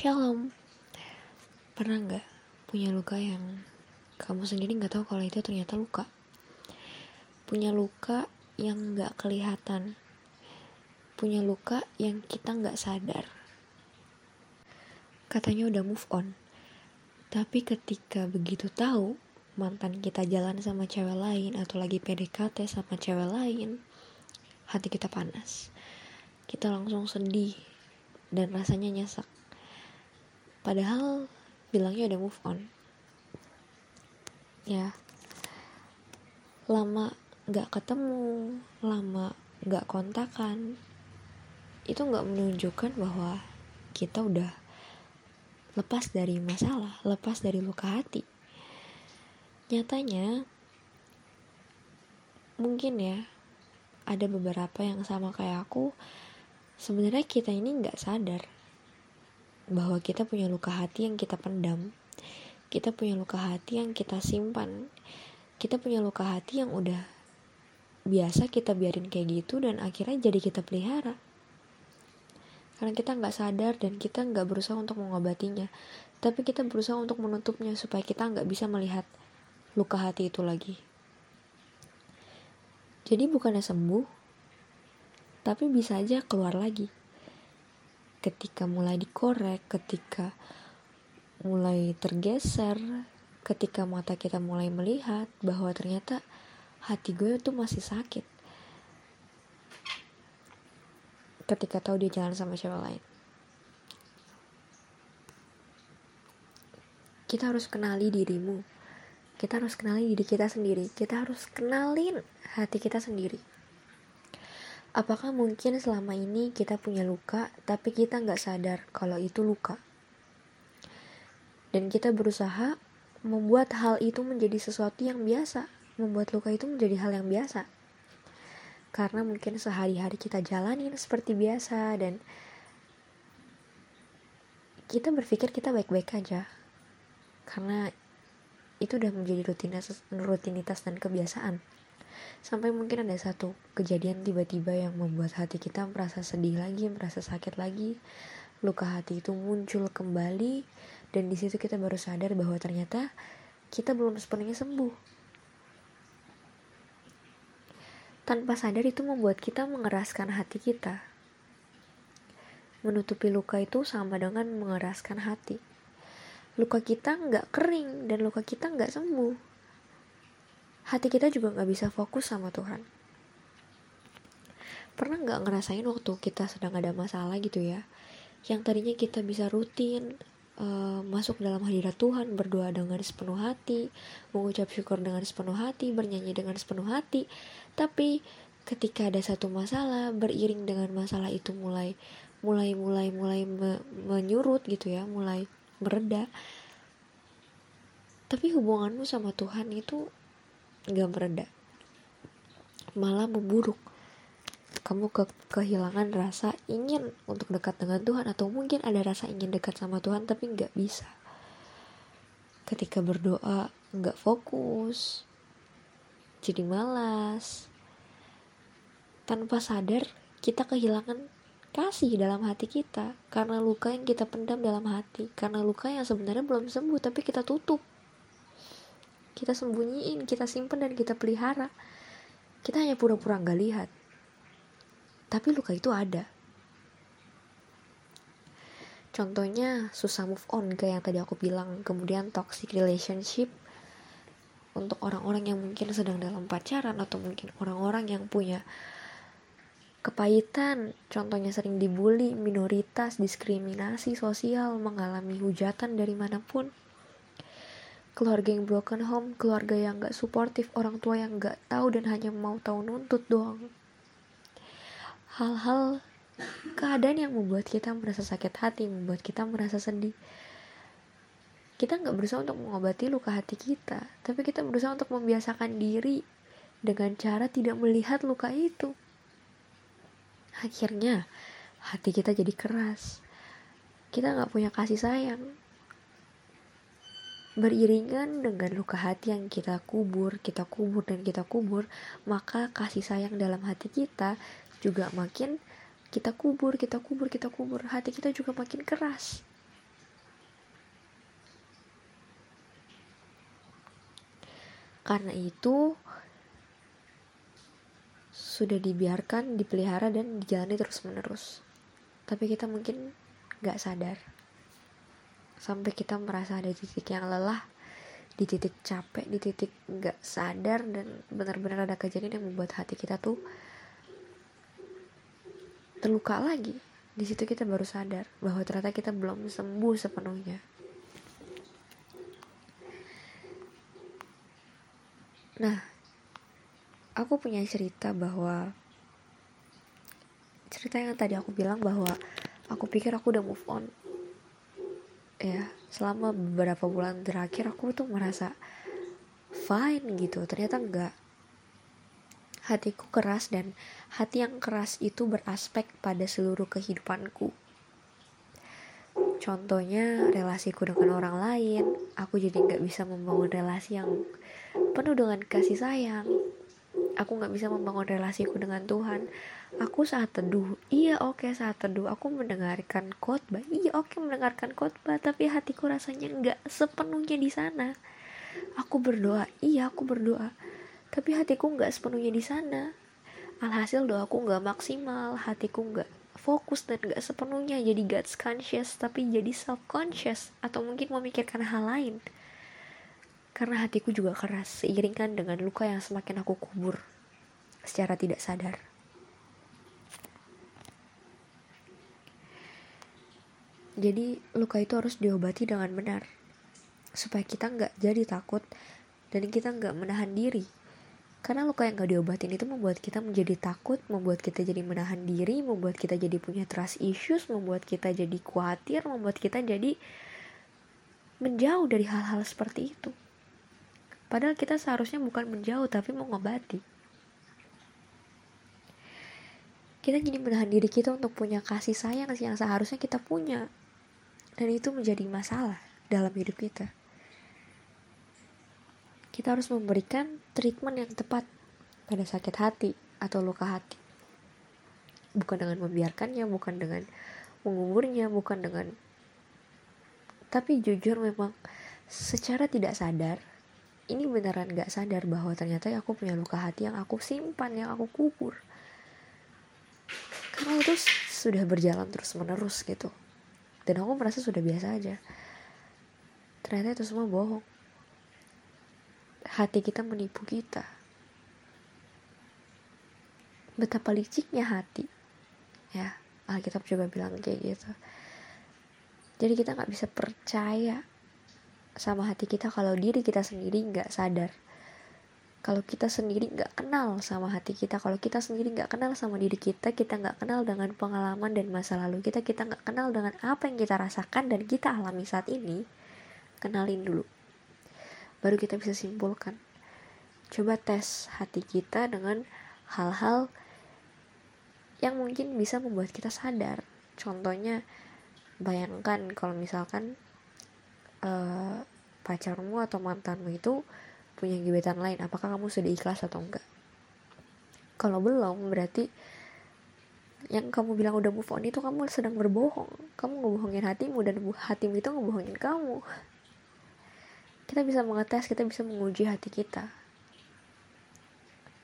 Shalom. Pernah nggak punya luka yang kamu sendiri nggak tahu kalau itu ternyata luka? Punya luka yang nggak kelihatan. Punya luka yang kita nggak sadar. Katanya udah move on. Tapi ketika begitu tahu mantan kita jalan sama cewek lain atau lagi PDKT sama cewek lain, hati kita panas. Kita langsung sedih dan rasanya nyesek padahal bilangnya udah move on. Ya. Lama gak ketemu lama gak kontakan itu gak menunjukkan bahwa kita udah lepas dari masalah lepas dari luka hati. Nyatanya mungkin ya ada beberapa yang sama kayak aku. Sebenarnya kita ini nggak sadar bahwa kita punya luka hati yang kita pendam kita punya luka hati yang kita simpan kita punya luka hati yang udah biasa kita biarin kayak gitu dan akhirnya jadi kita pelihara. Karena kita nggak sadar dan kita nggak berusaha untuk mengobatinya tapi kita berusaha untuk menutupnya supaya kita nggak bisa melihat luka hati itu lagi. Jadi bukannya sembuh tapi bisa aja keluar lagi ketika mulai dikorek, ketika mulai tergeser, ketika mata kita mulai melihat bahwa ternyata hati gue tuh masih sakit. Ketika tahu dia jalan sama cewek lain. Kita harus kenali dirimu. Kita harus kenali diri kita sendiri. Kita harus kenalin hati kita sendiri Apakah mungkin selama ini kita punya luka, tapi kita nggak sadar kalau itu luka? Dan kita berusaha membuat hal itu menjadi sesuatu yang biasa, membuat luka itu menjadi hal yang biasa. Karena mungkin sehari-hari kita jalanin seperti biasa dan kita berpikir kita baik-baik aja. Karena itu udah menjadi rutinitas, rutinitas dan kebiasaan sampai mungkin ada satu kejadian tiba-tiba yang membuat hati kita merasa sedih lagi merasa sakit lagi. Luka hati itu muncul kembali dan di situ kita baru sadar bahwa ternyata kita belum sepenuhnya sembuh. Tanpa sadar itu membuat kita mengeraskan hati kita. Menutupi luka itu sama dengan mengeraskan hati. Luka kita nggak kering dan luka kita nggak sembuh hati kita juga nggak bisa fokus sama Tuhan. Pernah nggak ngerasain waktu kita sedang ada masalah gitu ya? Yang tadinya kita bisa rutin uh, masuk dalam hadirat Tuhan berdoa dengan sepenuh hati mengucap syukur dengan sepenuh hati bernyanyi dengan sepenuh hati tapi ketika ada satu masalah beriring dengan masalah itu mulai mulai mulai mulai me, menyurut gitu ya mulai mereda. Tapi hubunganmu sama Tuhan itu gak mereda. Malah memburuk. Kamu ke kehilangan rasa ingin untuk dekat dengan Tuhan atau mungkin ada rasa ingin dekat sama Tuhan tapi nggak bisa. Ketika berdoa nggak fokus. Jadi malas. Tanpa sadar kita kehilangan kasih dalam hati kita. Karena luka yang kita pendam dalam hati. Karena luka yang sebenarnya belum sembuh tapi kita tutup kita sembunyiin kita simpen dan kita pelihara. Kita hanya pura-pura nggak lihat. Tapi luka itu ada. Contohnya susah move on kayak yang tadi aku bilang. Kemudian toxic relationship untuk orang-orang yang mungkin sedang dalam pacaran atau mungkin orang-orang yang punya kepahitan. Contohnya sering dibully minoritas diskriminasi sosial mengalami hujatan dari mana pun keluarga yang broken home, keluarga yang gak suportif, orang tua yang gak tahu dan hanya mau tahu nuntut doang. Hal-hal keadaan yang membuat kita merasa sakit hati, membuat kita merasa sedih. Kita gak berusaha untuk mengobati luka hati kita, tapi kita berusaha untuk membiasakan diri dengan cara tidak melihat luka itu. Akhirnya, hati kita jadi keras. Kita gak punya kasih sayang, beriringan dengan luka hati yang kita kubur, kita kubur dan kita kubur, maka kasih sayang dalam hati kita juga makin kita kubur, kita kubur, kita kubur, hati kita juga makin keras. Karena itu sudah dibiarkan, dipelihara dan dijalani terus-menerus. Tapi kita mungkin nggak sadar sampai kita merasa ada titik yang lelah di titik capek di titik gak sadar dan benar-benar ada kejadian yang membuat hati kita tuh terluka lagi. Di situ kita baru sadar bahwa ternyata kita belum sembuh sepenuhnya. Nah aku punya cerita bahwa cerita yang tadi aku bilang bahwa aku pikir aku udah move on ya selama beberapa bulan terakhir aku tuh merasa fine gitu. Ternyata enggak. Hatiku keras dan hati yang keras itu beraspek pada seluruh kehidupanku. Contohnya relasiku dengan orang lain. Aku jadi nggak bisa membangun relasi yang penuh dengan kasih sayang aku nggak bisa membangun relasiku dengan Tuhan. Aku saat teduh iya oke okay, saat teduh aku mendengarkan khotbah. Iya oke okay, mendengarkan khotbah tapi hatiku rasanya nggak sepenuhnya di sana. Aku berdoa iya aku berdoa tapi hatiku nggak sepenuhnya di sana. Alhasil doaku nggak maksimal hatiku nggak fokus dan gak sepenuhnya jadi God's conscious tapi jadi self conscious atau mungkin memikirkan hal lain karena hatiku juga keras seiringkan dengan luka yang semakin aku kubur secara tidak sadar. Jadi luka itu harus diobati dengan benar supaya kita nggak jadi takut dan kita nggak menahan diri karena luka yang gak diobatin itu membuat kita menjadi takut, membuat kita jadi menahan diri, membuat kita jadi punya trust issues, membuat kita jadi khawatir, membuat kita jadi menjauh dari hal-hal seperti itu. Padahal kita seharusnya bukan menjauh tapi mengobati. Kita jadi menahan diri kita untuk punya kasih sayang yang seharusnya kita punya. Dan itu menjadi masalah dalam hidup kita. Kita harus memberikan treatment yang tepat pada sakit hati atau luka hati. Bukan dengan membiarkannya, bukan dengan menguburnya, bukan dengan tapi jujur memang secara tidak sadar ini beneran gak sadar bahwa ternyata aku punya luka hati yang aku simpan, yang aku kubur. Karena itu sudah berjalan terus menerus gitu. Dan aku merasa sudah biasa aja. Ternyata itu semua bohong. Hati kita menipu kita. Betapa liciknya hati. Ya, Alkitab juga bilang kayak gitu. Jadi kita gak bisa percaya sama hati kita kalau diri kita sendiri nggak sadar. Kalau kita sendiri nggak kenal sama hati kita kalau kita sendiri nggak kenal sama diri kita kita nggak kenal dengan pengalaman dan masa lalu kita kita nggak kenal dengan apa yang kita rasakan dan kita alami saat ini kenalin dulu. Baru kita bisa simpulkan. Coba tes hati kita dengan hal-hal yang mungkin bisa membuat kita sadar. Contohnya bayangkan kalau misalkan uh, pacarmu atau mantanmu itu punya gebetan lain? Apakah kamu sudah ikhlas atau enggak? Kalau belum berarti yang kamu bilang udah move on itu kamu sedang berbohong. Kamu ngebohongin hatimu dan hatimu itu ngebohongin kamu. Kita bisa mengetes kita bisa menguji hati kita.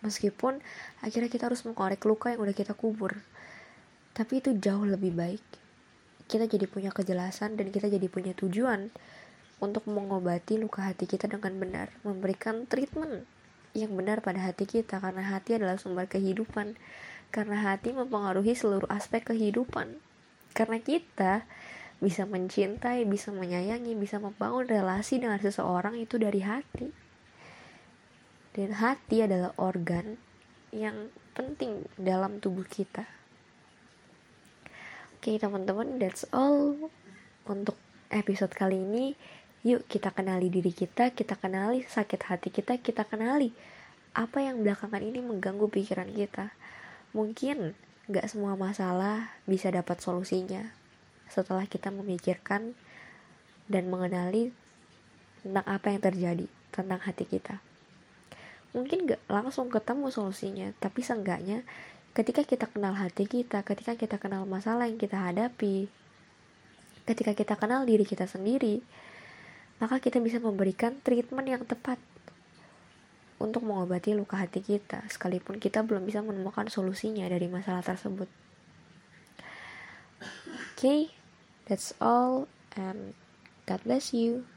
Meskipun akhirnya kita harus mengkorek luka yang udah kita kubur. Tapi itu jauh lebih baik. Kita jadi punya kejelasan dan kita jadi punya tujuan untuk mengobati luka hati kita dengan benar, memberikan treatment yang benar pada hati kita karena hati adalah sumber kehidupan. Karena hati mempengaruhi seluruh aspek kehidupan. Karena kita bisa mencintai, bisa menyayangi, bisa membangun relasi dengan seseorang itu dari hati. Dan hati adalah organ yang penting dalam tubuh kita. Oke, teman-teman, that's all untuk episode kali ini. Yuk kita kenali diri kita, kita kenali sakit hati kita, kita kenali apa yang belakangan ini mengganggu pikiran kita. Mungkin gak semua masalah bisa dapat solusinya setelah kita memikirkan dan mengenali tentang apa yang terjadi tentang hati kita. Mungkin gak langsung ketemu solusinya, tapi seenggaknya ketika kita kenal hati kita, ketika kita kenal masalah yang kita hadapi, ketika kita kenal diri kita sendiri, maka kita bisa memberikan treatment yang tepat untuk mengobati luka hati kita, sekalipun kita belum bisa menemukan solusinya dari masalah tersebut. Okay, that's all, and God bless you.